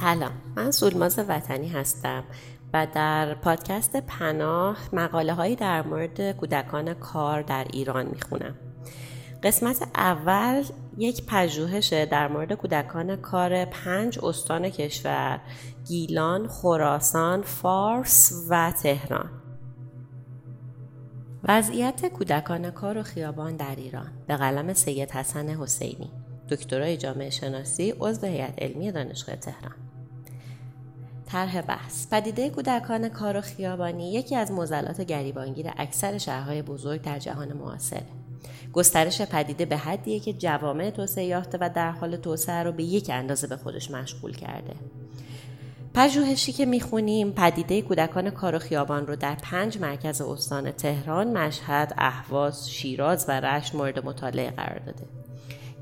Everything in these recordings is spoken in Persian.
سلام. من سولماز وطنی هستم و در پادکست پناه مقاله هایی در مورد کودکان کار در ایران می‌خونم. قسمت اول یک پژوهش در مورد کودکان کار پنج استان کشور گیلان، خراسان، فارس و تهران. وضعیت کودکان کار و خیابان در ایران. به قلم سید حسن حسینی دکترای جامعه شناسی عضو هیئت علمی دانشگاه تهران. طرح بحث. پدیده کودکان کار و خیابانی یکی از معضلات گریبانگیر اکثر شهرهای بزرگ در جهان معاصره گسترش پدیده به حدیه که جوامع توسعه یافته و در حال توسعه رو به یک اندازه به خودش مشغول کرده. پژوهشی که می‌خونیم پدیده کودکان کار و خیابان رو در پنج مرکز استان تهران، مشهد، اهواز، شیراز و رشت مورد مطالعه قرار داده.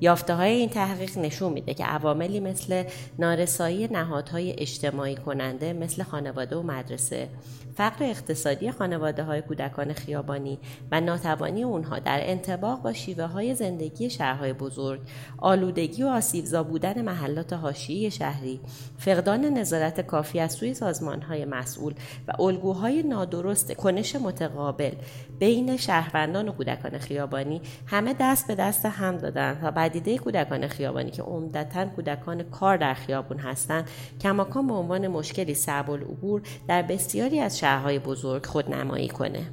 یافته های این تحقیق نشون میده که عواملی مثل نارسایی نهادهای اجتماعی کننده مثل خانواده و مدرسه، فقر اقتصادی خانواده های کودکان خیابانی و ناتوانی اونها در انتباق با شیوه های زندگی شهرهای بزرگ، آلودگی و آسیبزا بودن محلات حاشیه شهری، فقدان نظارت کافی از سوی سازمان های مسئول و الگوهای نادرست کنش متقابل بین شهروندان و کودکان خیابانی همه دست به دست هم دادن تا پدیده کودکان خیابانی که عمدتا کودکان کار در خیابون هستند کماکان به عنوان مشکلی صعب العبور در بسیاری از شهرهای بزرگ خودنمایی کنه.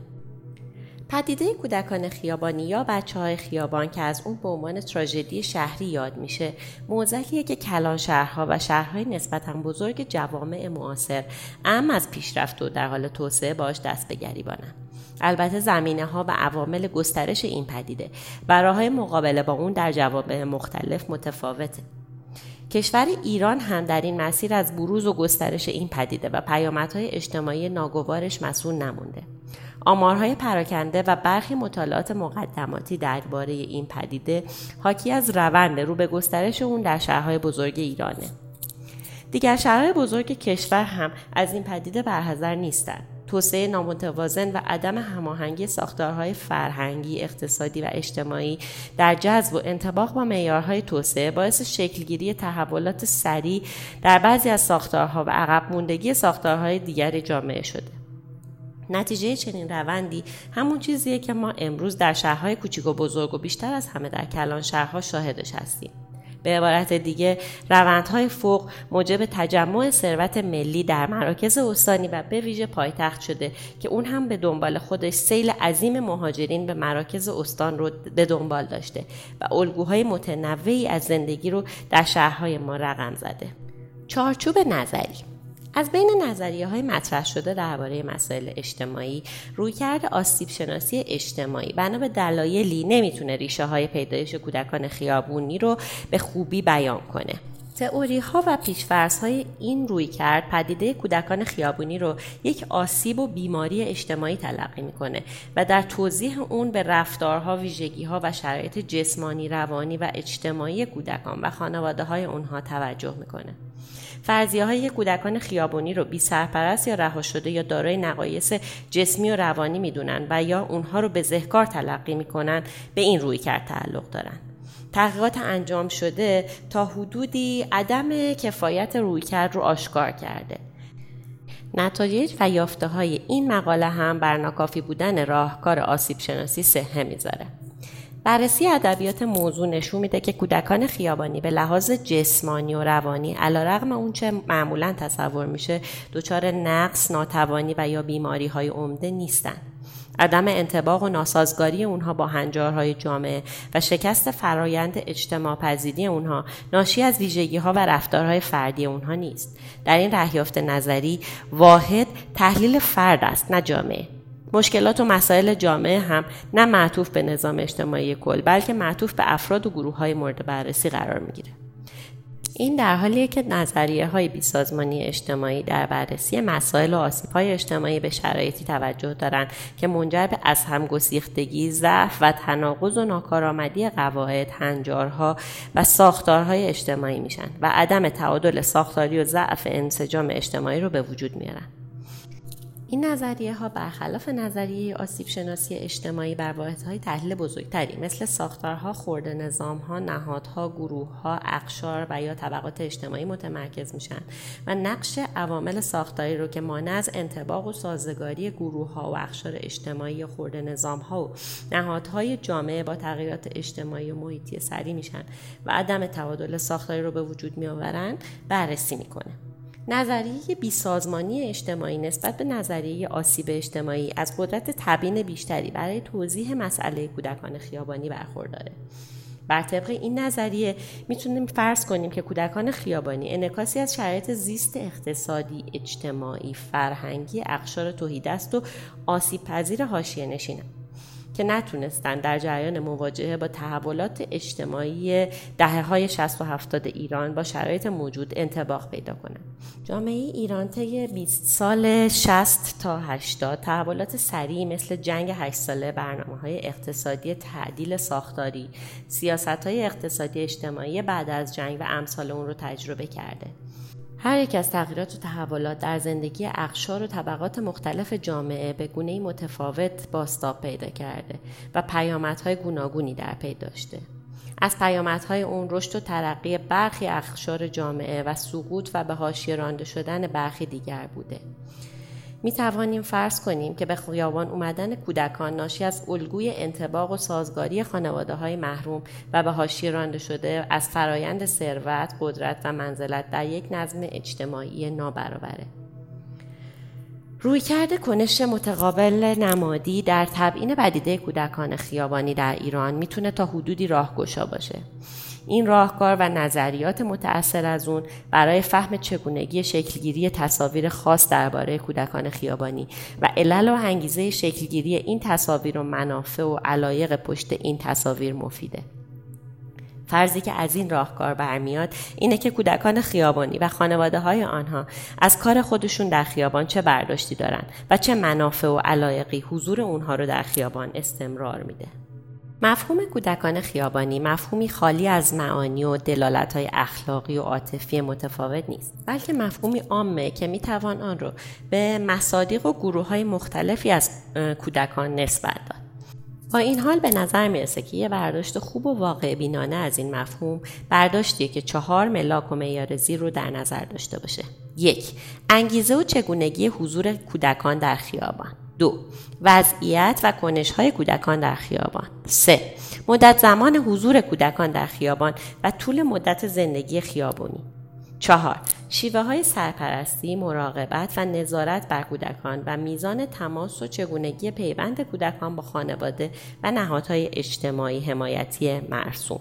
پدیده کودکان خیابانی یا بچه های خیابان که از اون به عنوان تراژدی شهری یاد میشه موزلیه که کلان شهرها و شهرهای نسبتا بزرگ جوامع معاصر ام از پیشرفت و در حال توسعه باش دست به گریبانن. البته زمینه ها و عوامل گسترش این پدیده و راه مقابله با اون در جوامع مختلف متفاوته کشور ایران هم در این مسیر از بروز و گسترش این پدیده و پیامدهای اجتماعی ناگوارش مسئول نمونده. آمارهای پراکنده و برخی مطالعات مقدماتی درباره این پدیده حاکی از روند رو به گسترش اون در شهرهای بزرگ ایرانه. دیگر شهرهای بزرگ کشور هم از این پدیده برحضر نیستند. توسعه نامتوازن و عدم هماهنگی ساختارهای فرهنگی، اقتصادی و اجتماعی در جذب و انتباق با معیارهای توسعه باعث شکلگیری تحولات سریع در بعضی از ساختارها و عقب موندگی ساختارهای دیگر جامعه شده. نتیجه چنین روندی همون چیزیه که ما امروز در شهرهای کوچیک و بزرگ و بیشتر از همه در کلان شهرها شاهدش هستیم. به عبارت دیگه روندهای فوق موجب تجمع ثروت ملی در مراکز استانی و به ویژه پایتخت شده که اون هم به دنبال خودش سیل عظیم مهاجرین به مراکز استان رو به دنبال داشته و الگوهای متنوعی از زندگی رو در شهرهای ما رقم زده. چارچوب نظری از بین نظریه های مطرح شده درباره مسائل اجتماعی رویکرد آسیب شناسی اجتماعی بنا به دلایلی نمی‌تونه ریشه های پیدایش کودکان خیابونی رو به خوبی بیان کنه تئوری ها و پیشفرض های این روی کرد پدیده کودکان خیابونی رو یک آسیب و بیماری اجتماعی تلقی می‌کنه و در توضیح اون به رفتارها، ویژگی ها و شرایط جسمانی، روانی و اجتماعی کودکان و خانواده های اونها توجه می‌کنه. فرضیه های کودکان خیابانی رو بی سرپرست یا رها شده یا دارای نقایص جسمی و روانی می‌دونن و یا اونها رو به ذهکار تلقی می‌کنن به این روی کرد تعلق دارن. تحقیقات انجام شده تا حدودی عدم کفایت رویکرد رو آشکار کرده. نتایج و یافته های این مقاله هم بر ناکافی بودن راهکار آسیب شناسی سهه می‌ذاره. بررسی ادبیات موضوع نشون میده که کودکان خیابانی به لحاظ جسمانی و روانی علیرغم اونچه معمولا تصور میشه دچار نقص ناتوانی و یا بیماری های عمده نیستند عدم انتباق و ناسازگاری اونها با هنجارهای جامعه و شکست فرایند اجتماع پذیری اونها ناشی از ویژگی ها و رفتارهای فردی اونها نیست. در این رهیافت نظری واحد تحلیل فرد است نه جامعه. مشکلات و مسائل جامعه هم نه معطوف به نظام اجتماعی کل بلکه معطوف به افراد و گروه های مورد بررسی قرار می‌گیره. این در حالیه که نظریه های بیسازمانی اجتماعی در بررسی مسائل و آسیب های اجتماعی به شرایطی توجه دارند که منجر به از هم گسیختگی، ضعف و تناقض و ناکارآمدی قواعد، هنجارها و ساختارهای اجتماعی میشن و عدم تعادل ساختاری و ضعف انسجام اجتماعی رو به وجود میارن. این نظریه ها برخلاف نظریه آسیب شناسی اجتماعی بر واحدهای تحلیل بزرگتری مثل ساختارها، خورده نظامها، نهادها، گروهها، اقشار و یا طبقات اجتماعی متمرکز میشن و نقش عوامل ساختاری رو که مانع از انتباق و سازگاری گروه ها و اقشار اجتماعی خورده نظامها و نهادهای جامعه با تغییرات اجتماعی و محیطی سریع میشن و عدم تعادل ساختاری رو به وجود میآورند بررسی می‌کنه. نظریه بیسازمانی اجتماعی نسبت به نظریه آسیب اجتماعی از قدرت تبیین بیشتری برای توضیح مسئله کودکان خیابانی برخورداره. بر طبق این نظریه می‌تونیم فرض کنیم که کودکان خیابانی انکاسی از شرایط زیست اقتصادی، اجتماعی، فرهنگی اقشار توحیدست و آسیب پذیر حاشیه نشینند. که نتونستن در جریان مواجهه با تحولات اجتماعی دهه های 60 و 70 ایران با شرایط موجود انتباق پیدا کنند. جامعه ایران طی 20 سال 60 تا 80 تحولات سریع مثل جنگ 8 ساله برنامه های اقتصادی تعدیل ساختاری سیاست های اقتصادی اجتماعی بعد از جنگ و امثال اون رو تجربه کرده هر یک از تغییرات و تحولات در زندگی اقشار و طبقات مختلف جامعه به گونه متفاوت باستاب پیدا کرده و پیامدهای گوناگونی در پی داشته. از پیامدهای اون رشد و ترقی برخی اقشار جامعه و سقوط و به حاشیه رانده شدن برخی دیگر بوده. می توانیم فرض کنیم که به خیابان اومدن کودکان ناشی از الگوی انتباق و سازگاری خانواده های محروم و به حاشیه رانده شده از فرایند ثروت، قدرت و منزلت در یک نظم اجتماعی نابرابره. رویکرد کنش متقابل نمادی در تبعین بدیده کودکان خیابانی در ایران می‌تونه تا حدودی راهگشا باشه. این راهکار و نظریات متأثر از اون برای فهم چگونگی شکلگیری تصاویر خاص درباره کودکان خیابانی و علل و انگیزه شکلگیری این تصاویر و منافع و علایق پشت این تصاویر مفیده. فرضی که از این راهکار برمیاد اینه که کودکان خیابانی و خانواده های آنها از کار خودشون در خیابان چه برداشتی دارن و چه منافع و علایقی حضور اونها رو در خیابان استمرار میده. مفهوم کودکان خیابانی مفهومی خالی از معانی و دلالتهای اخلاقی و عاطفی متفاوت نیست بلکه مفهومی عامه که می‌توان آن را به مصادیق و گروه های مختلفی از کودکان نسبت داد. با این حال به نظر می‌رسه که یه برداشت خوب و واقع بینانه از این مفهوم برداشتیه که چهار ملاک و معیار زیر رو در نظر داشته باشه. یک انگیزه و چگونگی حضور کودکان در خیابان. دو وضعیت و کنش های کودکان در خیابان. سه مدت زمان حضور کودکان در خیابان و طول مدت زندگی خیابانی چهار شیوه های سرپرستی، مراقبت و نظارت بر کودکان و میزان تماس و چگونگی پیوند کودکان با خانواده و نهادهای اجتماعی حمایتی مرسوم.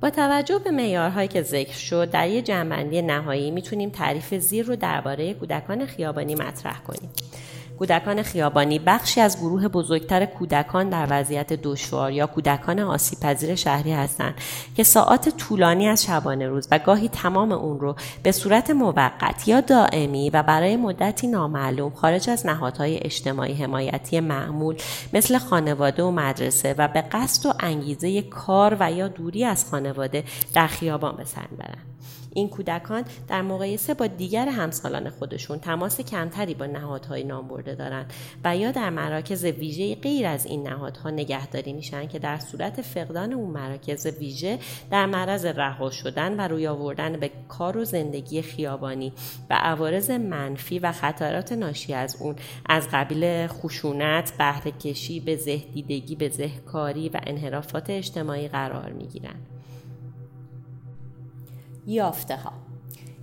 با توجه به معیارهایی که ذکر شد در یک جنبندی نهایی می‌تونیم تعریف زیر رو درباره کودکان خیابانی مطرح کنیم. کودکان خیابانی بخشی از گروه بزرگتر کودکان در وضعیت دشوار یا کودکان آسیب پذیر شهری هستند که ساعات طولانی از شبانه روز و گاهی تمام اون رو به صورت موقت یا دائمی و برای مدتی نامعلوم خارج از نهادهای اجتماعی حمایتی معمول مثل خانواده و مدرسه و به قصد و انگیزه کار و یا دوری از خانواده در خیابان به سر این کودکان در مقایسه با دیگر همسالان خودشون تماس کمتری با نهادهای نام برده دارند و یا در مراکز ویژه غیر از این نهادها نگهداری میشن که در صورت فقدان اون مراکز ویژه در معرض رها شدن و روی آوردن به کار و زندگی خیابانی و عوارض منفی و خطرات ناشی از اون از قبیل خشونت، بهره کشی، به زهدیدگی، به زهکاری و انحرافات اجتماعی قرار می یافته ها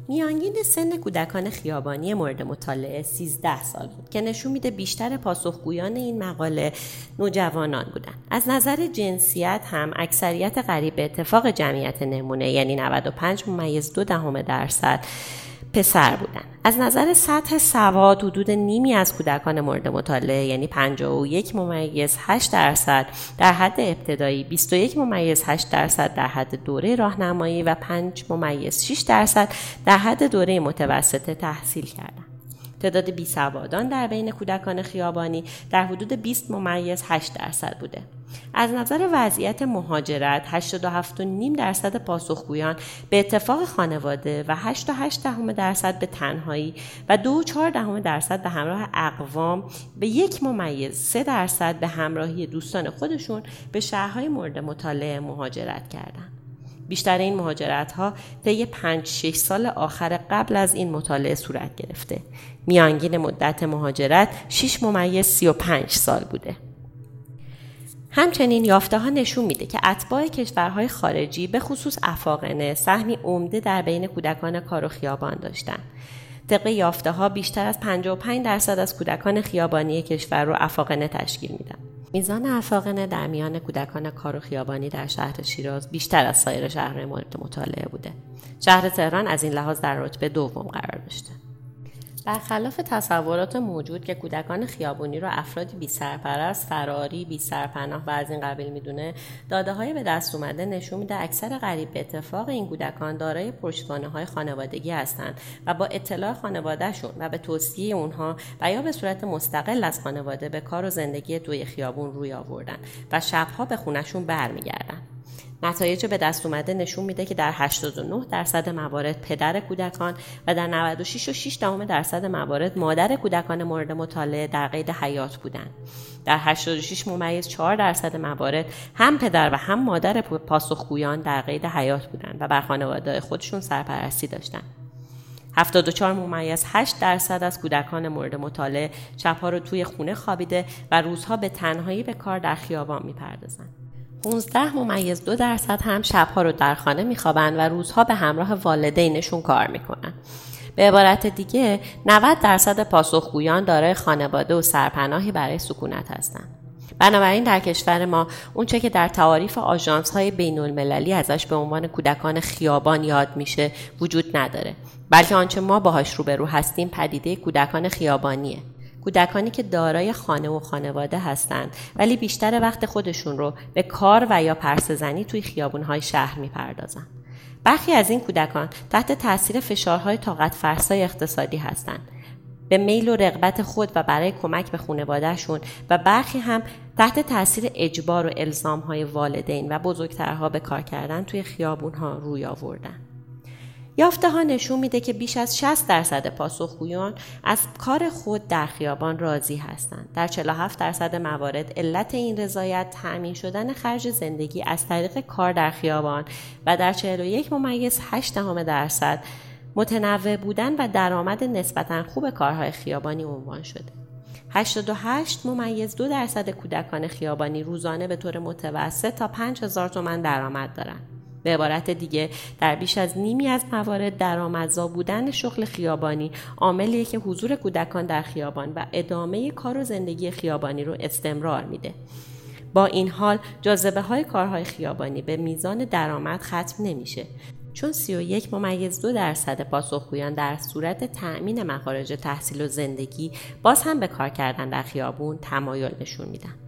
میانگین سن کودکان خیابانی مورد مطالعه 13 سال بود که نشون میده بیشتر پاسخگویان این مقاله نوجوانان بودند. از نظر جنسیت هم اکثریت قریب به اتفاق جمعیت نمونه یعنی 95 ممیز دو دهم درصد پسر بودن. از نظر سطح سواد حدود نیمی از کودکان مورد مطالعه یعنی 51 ممیز 8 درصد در حد ابتدایی 21 ممیز 8 درصد در حد دوره راهنمایی و 5 ممیز 6 درصد در حد دوره متوسطه تحصیل کردند تعداد بیسوادان در بین کودکان خیابانی در حدود 20 ممیز 8 درصد بوده. از نظر وضعیت مهاجرت 87.5 درصد پاسخگویان به اتفاق خانواده و 8.8 دهم درصد به تنهایی و 2.4 دهم درصد به همراه اقوام به یک ممیز 3 درصد به همراهی دوستان خودشون به شهرهای مورد مطالعه مهاجرت کردند. بیشتر این مهاجرت ها طی 5 6 سال آخر قبل از این مطالعه صورت گرفته. میانگین مدت مهاجرت 6 ممیز 35 سال بوده. همچنین یافته ها نشون میده که اتباع کشورهای خارجی به خصوص افاقنه سهمی عمده در بین کودکان کار و خیابان داشتند. طبق یافته ها بیشتر از 55 درصد از کودکان خیابانی کشور رو افاقنه تشکیل میدن. میزان افاقنه در میان کودکان کار و خیابانی در شهر شیراز بیشتر از سایر شهرهای مورد مطالعه بوده. شهر تهران از این لحاظ در رتبه دوم قرار داشته. برخلاف تصورات موجود که کودکان خیابونی را افرادی بی سرپرست، فراری، بی سرپناه و از این قبیل می‌دونه، داده های به دست اومده نشون میده اکثر قریب به اتفاق این کودکان دارای پشتوانه های خانوادگی هستند و با اطلاع خانوادهشون و به توصیه اونها و یا به صورت مستقل از خانواده به کار و زندگی توی خیابون روی آوردن و شبها به خونشون برمیگردن. نتایج به دست اومده نشون میده که در 89 درصد موارد پدر کودکان و در 96 و 6 درصد موارد مادر کودکان مورد مطالعه در قید حیات بودند. در 86 ممیز 4 درصد موارد هم پدر و هم مادر پاسخگویان در قید حیات بودند و بر خانواده خودشون سرپرستی داشتند. 74 ممیز 8 درصد از کودکان مورد مطالعه شبها رو توی خونه خوابیده و روزها به تنهایی به کار در خیابان می‌پردازند. 15 ممیز دو درصد هم شبها رو در خانه میخوابند و روزها به همراه والدینشون کار می‌کنن. به عبارت دیگه 90 درصد پاسخگویان دارای خانواده و سرپناهی برای سکونت هستند. بنابراین در کشور ما اونچه که در تعاریف آژانس های بین المللی ازش به عنوان کودکان خیابان یاد میشه وجود نداره بلکه آنچه ما باهاش روبرو هستیم پدیده کودکان خیابانیه کودکانی که دارای خانه و خانواده هستند ولی بیشتر وقت خودشون رو به کار و یا پرسزنی توی خیابونهای شهر می‌پردازن. برخی از این کودکان تحت تاثیر فشارهای طاقت فرسای اقتصادی هستند. به میل و رغبت خود و برای کمک به خانوادهشون و برخی هم تحت تاثیر اجبار و الزامهای والدین و بزرگترها به کار کردن توی خیابونها روی آوردن. یافته ها نشون میده که بیش از 60 درصد پاسخگویان از کار خود در خیابان راضی هستند. در 47 درصد موارد علت این رضایت تأمین شدن خرج زندگی از طریق کار در خیابان و در 41 ممیز 8 درصد متنوع بودن و درآمد نسبتا خوب کارهای خیابانی عنوان شده. 88 ممیز دو درصد کودکان خیابانی روزانه به طور متوسط تا 5000 تومن درآمد دارند. به عبارت دیگه در بیش از نیمی از موارد درآمدزا بودن شغل خیابانی عاملیه که حضور کودکان در خیابان و ادامه کار و زندگی خیابانی رو استمرار میده با این حال جاذبه های کارهای خیابانی به میزان درآمد ختم نمیشه چون 31 ممیز دو درصد پاسخگویان در صورت تأمین مخارج تحصیل و زندگی باز هم به کار کردن در خیابون تمایل نشون میدن.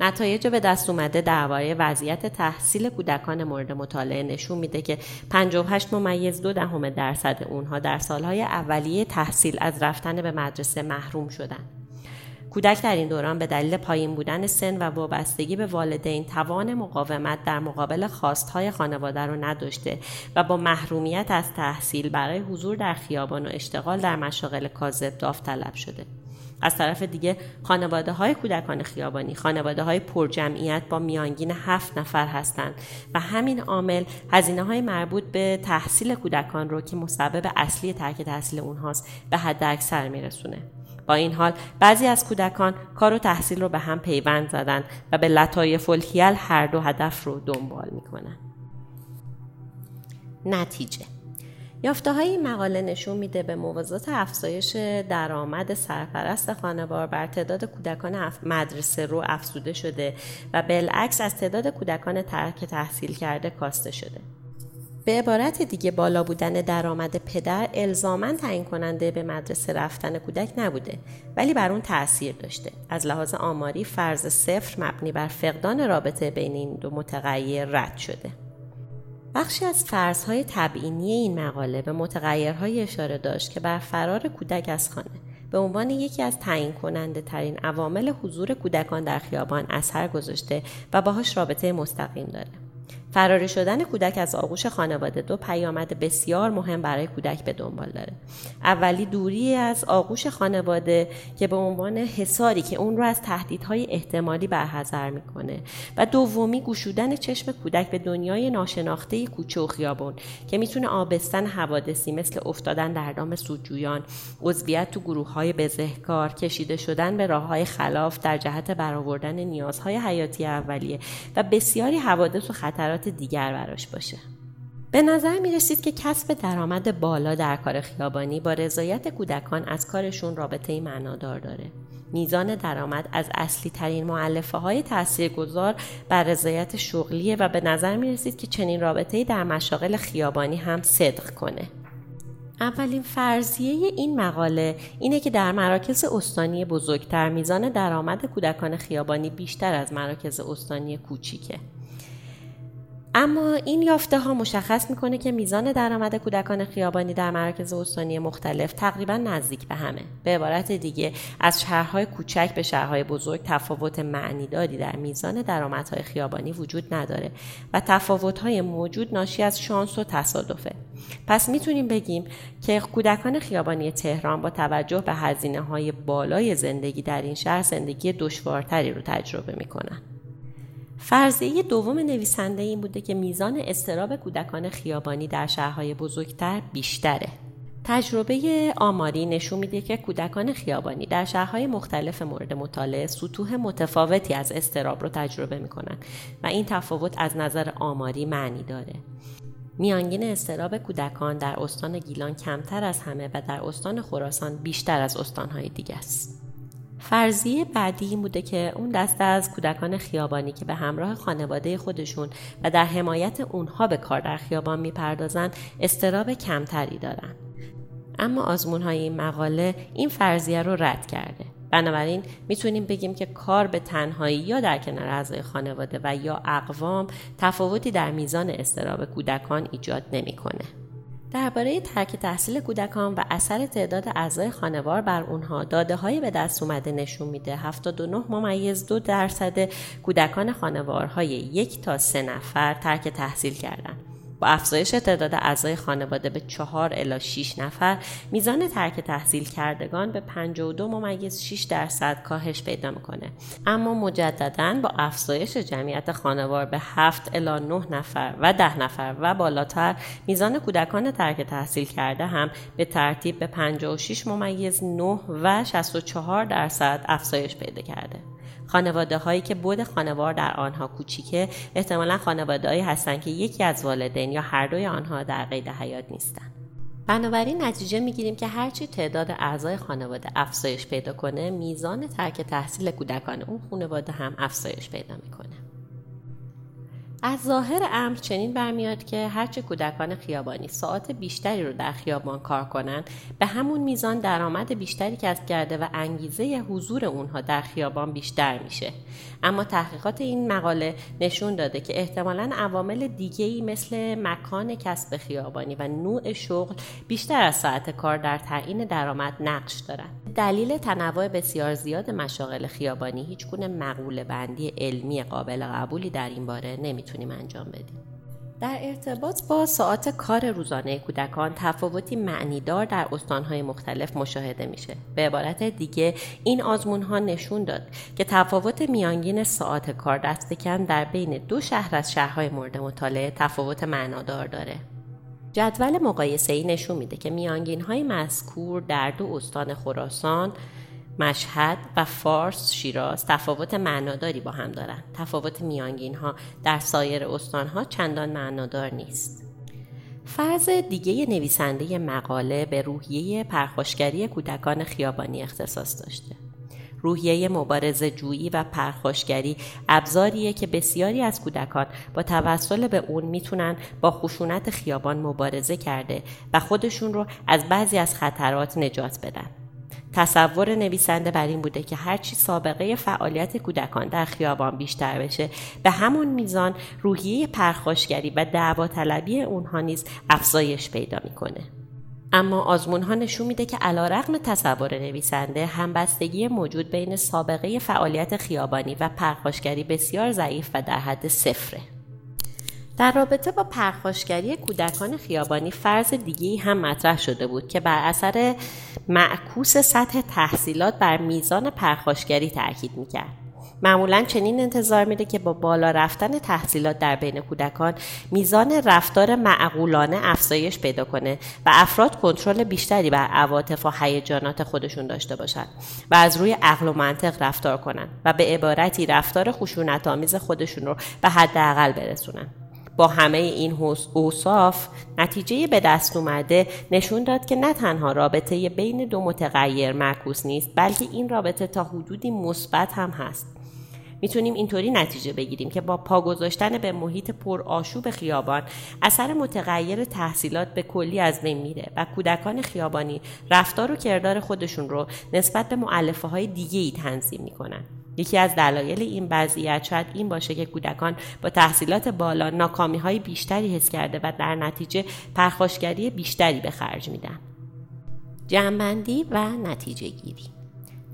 نتایج به دست اومده درباره وضعیت تحصیل کودکان مورد مطالعه نشون میده که 58 ممیز دو دهم درصد اونها در سالهای اولیه تحصیل از رفتن به مدرسه محروم شدن. کودک در این دوران به دلیل پایین بودن سن و وابستگی به والدین توان مقاومت در مقابل خواستهای خانواده رو نداشته و با محرومیت از تحصیل برای حضور در خیابان و اشتغال در مشاغل کاذب داوطلب شده. از طرف دیگه خانواده های کودکان خیابانی خانواده های پرجمعیت با میانگین هفت نفر هستند و همین عامل هزینه های مربوط به تحصیل کودکان رو که مسبب اصلی ترک تحصیل اونهاست به حد اکثر میرسونه. با این حال بعضی از کودکان کار و تحصیل رو به هم پیوند زدن و به لطایف الهیل هر دو هدف رو دنبال می‌کنن. نتیجه. یافته های مقاله نشون میده به موازات افزایش درآمد سرپرست خانوار بر تعداد کودکان مدرسه رو افزوده شده و بالعکس از تعداد کودکان ترک تحصیل کرده کاسته شده. به عبارت دیگه بالا بودن درآمد پدر الزاما تعیین کننده به مدرسه رفتن کودک نبوده ولی بر اون تاثیر داشته از لحاظ آماری فرض صفر مبنی بر فقدان رابطه بین این دو متغیر رد شده بخشی از فرضهای تبعینی این مقاله به متغیرهایی اشاره داشت که بر فرار کودک از خانه به عنوان یکی از تعیین کننده ترین عوامل حضور کودکان در خیابان اثر گذاشته و باهاش رابطه مستقیم داره. فراری شدن کودک از آغوش خانواده دو پیامد بسیار مهم برای کودک به دنبال داره. اولی دوری از آغوش خانواده که به عنوان حساری که اون رو از تهدیدهای احتمالی برحضر می‌کنه. و دومی گشودن چشم کودک به دنیای ناشناخته کوچه و خیابون که می‌تونه آبستن حوادثی مثل افتادن در دام سودجویان عضویت تو گروه های بزهکار کشیده شدن به راه های خلاف در جهت برآوردن نیازهای حیاتی اولیه و بسیاری حوادث و خطرات دیگر براش باشه به نظر می رسید که کسب درآمد بالا در کار خیابانی با رضایت کودکان از کارشون رابطه معنادار داره. میزان درآمد از اصلی ترین معلفه های تاثیرگذار بر رضایت شغلیه و به نظر می رسید که چنین رابطه در مشاغل خیابانی هم صدق کنه. اولین فرضیه این مقاله اینه که در مراکز استانی بزرگتر میزان درآمد کودکان خیابانی بیشتر از مراکز استانی کوچیکه. اما این یافته ها مشخص می‌کنه که میزان درآمد کودکان خیابانی در مراکز استانی مختلف تقریبا نزدیک به همه. به عبارت دیگه از شهرهای کوچک به شهرهای بزرگ تفاوت معنیداری در میزان درآمدهای خیابانی وجود نداره و تفاوتهای موجود ناشی از شانس و تصادفه. پس می‌تونیم بگیم که کودکان خیابانی تهران با توجه به هزینه های بالای زندگی در این شهر زندگی دشوارتری رو تجربه می‌کنن. فرضیه دوم نویسنده این بوده که میزان استراب کودکان خیابانی در شهرهای بزرگتر بیشتره. تجربه آماری نشون میده که کودکان خیابانی در شهرهای مختلف مورد مطالعه سطوح متفاوتی از استراب رو تجربه می‌کنن و این تفاوت از نظر آماری معنی داره. میانگین استراب کودکان در استان گیلان کمتر از همه و در استان خراسان بیشتر از استانهای دیگه است. فرضیه بعدی این بوده که اون دسته از کودکان خیابانی که به همراه خانواده خودشون و در حمایت اونها به کار در خیابان می‌پردازن استراب کمتری دارن. اما آزمون های این مقاله این فرضیه رو رد کرده. بنابراین می‌تونیم بگیم که کار به تنهایی یا در کنار اعضای خانواده و یا اقوام تفاوتی در میزان استراب کودکان ایجاد نمی‌کنه. درباره ترک تحصیل کودکان و اثر تعداد اعضای خانوار بر اونها داده های به دست اومده نشون میده. 79 ممیز دو درصد کودکان خانوارهای یک تا سه نفر ترک تحصیل کردند افزایش تعداد اعضای خانواده به 4 الی 6 نفر میزان ترک تحصیل کردگان به 52 ممیز 6 درصد کاهش پیدا می‌کنه. اما مجددا با افزایش جمعیت خانوار به 7 الی 9 نفر و 10 نفر و بالاتر میزان کودکان ترک تحصیل کرده هم به ترتیب به 56 ممیز 9 و 64 درصد افزایش پیدا کرده. خانواده هایی که بود خانوار در آنها کوچیکه احتمالا خانواده هایی هستند که یکی از والدین یا هر دوی آنها در قید حیات نیستند. بنابراین نتیجه می‌گیریم که هرچی تعداد اعضای خانواده افزایش پیدا کنه میزان ترک تحصیل کودکان اون خانواده هم افزایش پیدا می‌کنه. از ظاهر امر چنین برمیاد که هرچه کودکان خیابانی ساعت بیشتری رو در خیابان کار کنند به همون میزان درآمد بیشتری کسب کرده و انگیزه حضور اونها در خیابان بیشتر میشه. اما تحقیقات این مقاله نشون داده که احتمالا عوامل دیگه ای مثل مکان کسب خیابانی و نوع شغل بیشتر از ساعت کار در تعیین درآمد نقش دارند دلیل تنوع بسیار زیاد مشاغل خیابانی هیچ گونه مقوله بندی علمی قابل قبولی در این باره نمی‌تونیم انجام بدیم. در ارتباط با ساعت کار روزانه کودکان تفاوتی معنیدار در استانهای مختلف مشاهده میشه. به عبارت دیگه این آزمون ها نشون داد که تفاوت میانگین ساعت کار دست کم در بین دو شهر از شهرهای مورد مطالعه تفاوت معنادار داره. جدول مقایسه ای نشون میده که میانگین های مذکور در دو استان خراسان مشهد و فارس شیراز تفاوت معناداری با هم دارند تفاوت میانگین ها در سایر استان ها چندان معنادار نیست. فرض دیگه نویسنده مقاله به روحیه پرخاشگری کودکان خیابانی اختصاص داشته. روحیه مبارزه جویی و پرخاشگری ابزاریه که بسیاری از کودکان با توسل به اون می‌تونن با خشونت خیابان مبارزه کرده و خودشون رو از بعضی از خطرات نجات بدن. تصور نویسنده بر این بوده که هرچی سابقه فعالیت کودکان در خیابان بیشتر بشه به همون میزان روحیه پرخاشگری و دعوا طلبی اونها نیز افزایش پیدا می‌کنه. اما آزمون ها نشون میده که علا رقم تصور نویسنده همبستگی موجود بین سابقه فعالیت خیابانی و پرخاشگری بسیار ضعیف و در حد صفره. در رابطه با پرخاشگری کودکان خیابانی فرض دیگه هم مطرح شده بود که بر اثر معکوس سطح تحصیلات بر میزان پرخاشگری تاکید می‌کرد. معمولا چنین انتظار میده که با بالا رفتن تحصیلات در بین کودکان میزان رفتار معقولانه افزایش پیدا کنه و افراد کنترل بیشتری بر عواطف و هیجانات خودشون داشته باشند و از روی عقل و منطق رفتار کنند و به عبارتی رفتار خشونت آمیز خودشون رو به حداقل برسونن با همه این اوصاف نتیجه به دست اومده نشون داد که نه تنها رابطه بین دو متغیر معکوس نیست بلکه این رابطه تا حدودی مثبت هم هست. می‌تونیم اینطوری نتیجه بگیریم که با پا گذاشتن به محیط پر آشوب خیابان اثر متغیر تحصیلات به کلی از بین میره و کودکان خیابانی رفتار و کردار خودشون رو نسبت به معلفه های دیگه ای تنظیم می‌کنن یکی از دلایل این وضعیت شاید این باشه که کودکان با تحصیلات بالا ناکامی های بیشتری حس کرده و در نتیجه پرخاشگری بیشتری به خرج میدن. جمعبندی و نتیجه گیری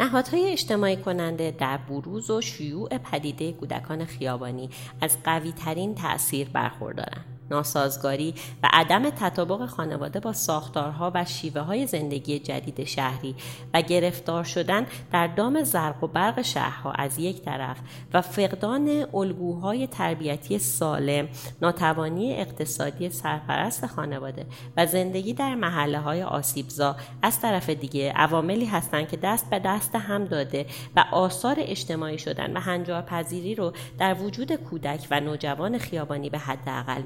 نهادهای اجتماعی کننده در بروز و شیوع پدیده کودکان خیابانی از قوی ترین تأثیر برخوردارند. ناسازگاری و عدم تطابق خانواده با ساختارها و شیوه های زندگی جدید شهری و گرفتار شدن در دام زرق و برق شهرها از یک طرف و فقدان الگوهای تربیتی سالم ناتوانی اقتصادی سرپرست خانواده و زندگی در محله های آسیبزا از طرف دیگه عواملی هستند که دست به دست هم داده و آثار اجتماعی شدن و هنجارپذیری رو در وجود کودک و نوجوان خیابانی به حداقل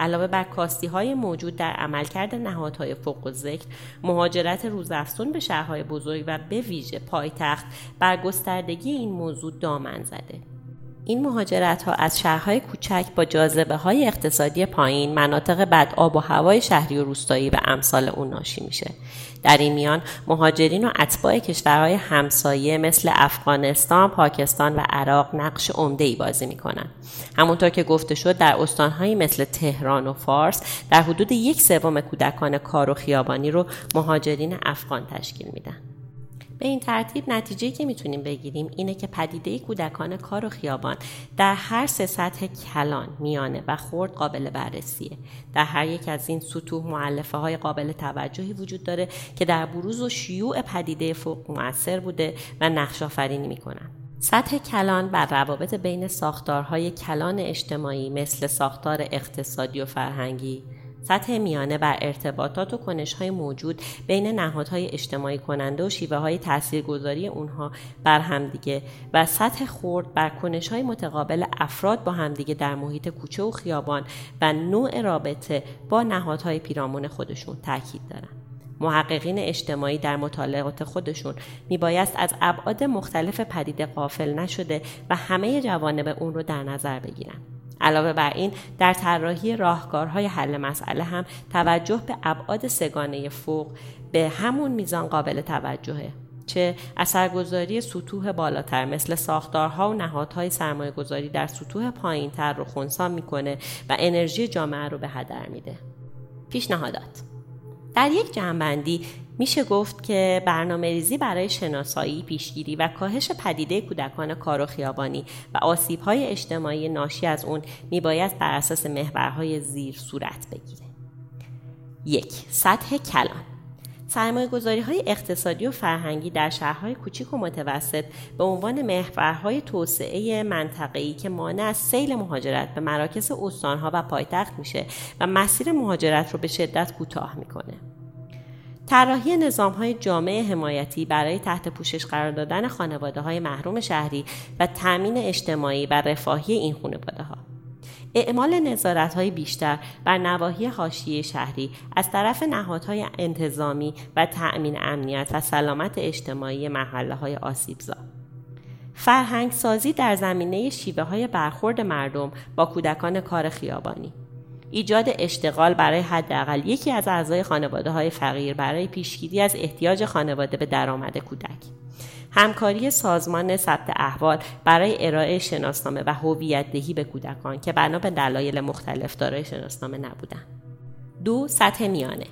علاوه بر کاستی های موجود در عملکرد نهادهای فوق و ذکر مهاجرت روزافزون به شهرهای بزرگ و به ویژه پایتخت بر گستردگی این موضوع دامن زده. این مهاجرت ها از شهرهای کوچک با جاذبه های اقتصادی پایین مناطق بد آب و هوای شهری و روستایی و امثال اون ناشی میشه در این میان مهاجرین و اتباع کشورهای همسایه مثل افغانستان، پاکستان و عراق نقش عمده ای بازی می‌کنند. همونطور که گفته شد در استانهایی مثل تهران و فارس در حدود یک سوم کودکان کار و خیابانی رو مهاجرین افغان تشکیل میدن. به این ترتیب نتیجه که می‌تونیم بگیریم اینه که پدیده کودکان کار و خیابان در هر سه سطح کلان، میانه و خرد قابل بررسیه. در هر یک از این سطوح معلفه های قابل توجهی وجود داره که در بروز و شیوع پدیده فوق مؤثر بوده و نقش آفرینی می‌کنن. سطح کلان بر روابط بین ساختارهای کلان اجتماعی مثل ساختار اقتصادی و فرهنگی، سطح میانه بر ارتباطات و کنشهای موجود بین نهادهای اجتماعی کننده و شیوه های تاثیرگذاری اونها بر همدیگه و سطح خورد بر کنشهای متقابل افراد با همدیگه در محیط کوچه و خیابان و نوع رابطه با نهادهای پیرامون خودشون تاکید دارن. محققین اجتماعی در مطالعات خودشون میبایست از ابعاد مختلف پدیده قافل نشده و همه جوانب اون رو در نظر بگیرن. علاوه بر این در طراحی راهکارهای حل مسئله هم توجه به ابعاد سگانه فوق به همون میزان قابل توجهه چه اثرگذاری سطوح بالاتر مثل ساختارها و نهادهای سرمایه گذاری در سطوح پایینتر رو خونسا می‌کنه و انرژی جامعه رو به هدر میده. پیشنهادات. در یک جمعبندی میشه گفت که برنامه ریزی برای شناسایی، پیشگیری و کاهش پدیده کودکان کار و خیابانی و آسیب های اجتماعی ناشی از اون میباید بر اساس محورهای زیر صورت بگیره. یک سطح کلان سرمایه گذاری های اقتصادی و فرهنگی در شهرهای کوچیک و متوسط به عنوان محورهای توسعه منطقه‌ای که مانع از سیل مهاجرت به مراکز استانها و پایتخت میشه و مسیر مهاجرت رو به شدت کوتاه می‌کنه. طراحی نظام های جامعه حمایتی برای تحت پوشش قرار دادن خانواده های محروم شهری و تأمین اجتماعی و رفاهی این خانواده ها. اعمال نظارت های بیشتر بر نواحی حاشیه شهری از طرف نهادهای انتظامی و تأمین امنیت و سلامت اجتماعی محله های آسیبزا. فرهنگ سازی در زمینه شیوه های برخورد مردم با کودکان کار خیابانی ایجاد اشتغال برای حداقل یکی از اعضای خانواده های فقیر برای پیشگیری از احتیاج خانواده به درآمد کودک. همکاری سازمان ثبت احوال برای ارائه شناسنامه و هویت دهی به کودکان که بنا به دلایل مختلف دارای شناسنامه نبودند دو سطح میانه.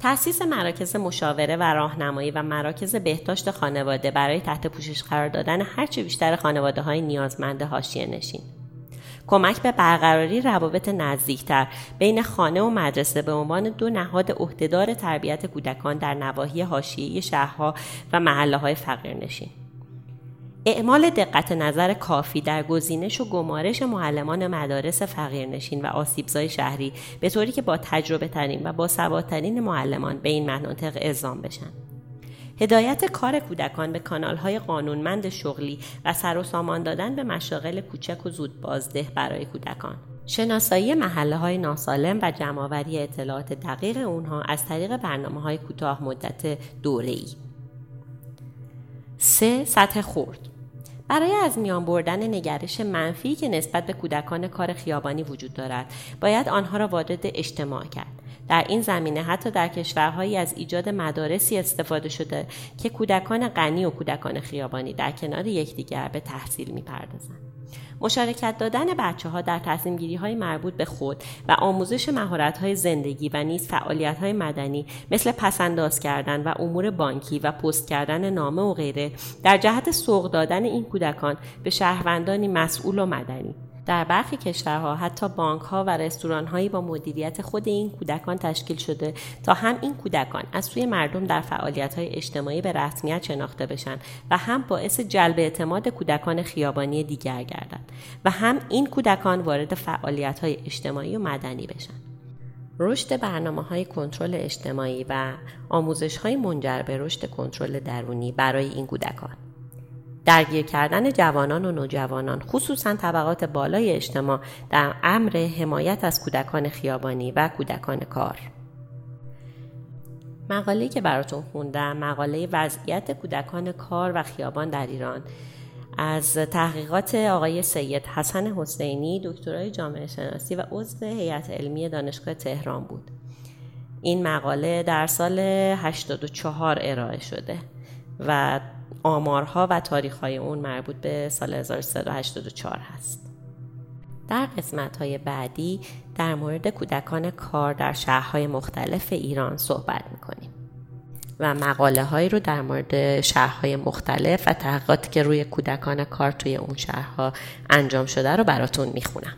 تأسیس مراکز مشاوره و راهنمایی و مراکز بهداشت خانواده برای تحت پوشش قرار دادن هرچه بیشتر خانواده های نیازمند حاشیه نشین کمک به برقراری روابط نزدیکتر بین خانه و مدرسه به عنوان دو نهاد عهدهدار تربیت کودکان در نواحی حاشیه‌ای شهرها و محله های فقیرنشین اعمال دقت نظر کافی در گزینش و گمارش معلمان مدارس فقیرنشین و آسیبزای شهری به طوری که با تجربه ترین و با سوادترین معلمان به این مناطق اعزام بشن. هدایت کار کودکان به کانالهای قانونمند شغلی و سر و سامان دادن به مشاغل کوچک و زود بازده برای کودکان. شناسایی محله های ناسالم و جمعآوری اطلاعات دقیق اونها از طریق برنامه های کوتاه مدت دوره ای. سه سطح خورد برای از میان بردن نگرش منفی که نسبت به کودکان کار خیابانی وجود دارد باید آنها را وارد اجتماع کرد در این زمینه حتی در کشورهایی از ایجاد مدارسی استفاده شده که کودکان غنی و کودکان خیابانی در کنار یکدیگر به تحصیل می‌پردازند. مشارکت دادن بچه ها در تصمیم گیری های مربوط به خود و آموزش مهارت های زندگی و نیز فعالیت های مدنی مثل پسنداز کردن و امور بانکی و پست کردن نامه و غیره در جهت سوق دادن این کودکان به شهروندانی مسئول و مدنی. در برخی کشورها حتی بانک ها و رستوران هایی با مدیریت خود این کودکان تشکیل شده تا هم این کودکان از سوی مردم در فعالیت های اجتماعی به رسمیت شناخته بشن و هم باعث جلب اعتماد کودکان خیابانی دیگر گردد و هم این کودکان وارد فعالیت های اجتماعی و مدنی بشن. رشد برنامه های کنترل اجتماعی و آموزش های منجر به رشد کنترل درونی برای این کودکان درگیر کردن جوانان و نوجوانان خصوصا طبقات بالای اجتماع در امر حمایت از کودکان خیابانی و کودکان کار. مقاله که براتون خوندم مقاله وضعیت کودکان کار و خیابان در ایران. از تحقیقات آقای سید حسن حسینی دکترای جامعه شناسی و عضو هیئت علمی دانشگاه تهران بود. این مقاله در سال 84 ارائه شده و آمارها و تاریخهای اون مربوط به سال 1384 هست. در قسمت های بعدی در مورد کودکان کار در شهرهای مختلف ایران صحبت می‌کنیم و مقاله هایی رو در مورد شهرهای مختلف و تحقیقاتی که روی کودکان کار توی اون شهرها انجام شده رو براتون می‌خونم.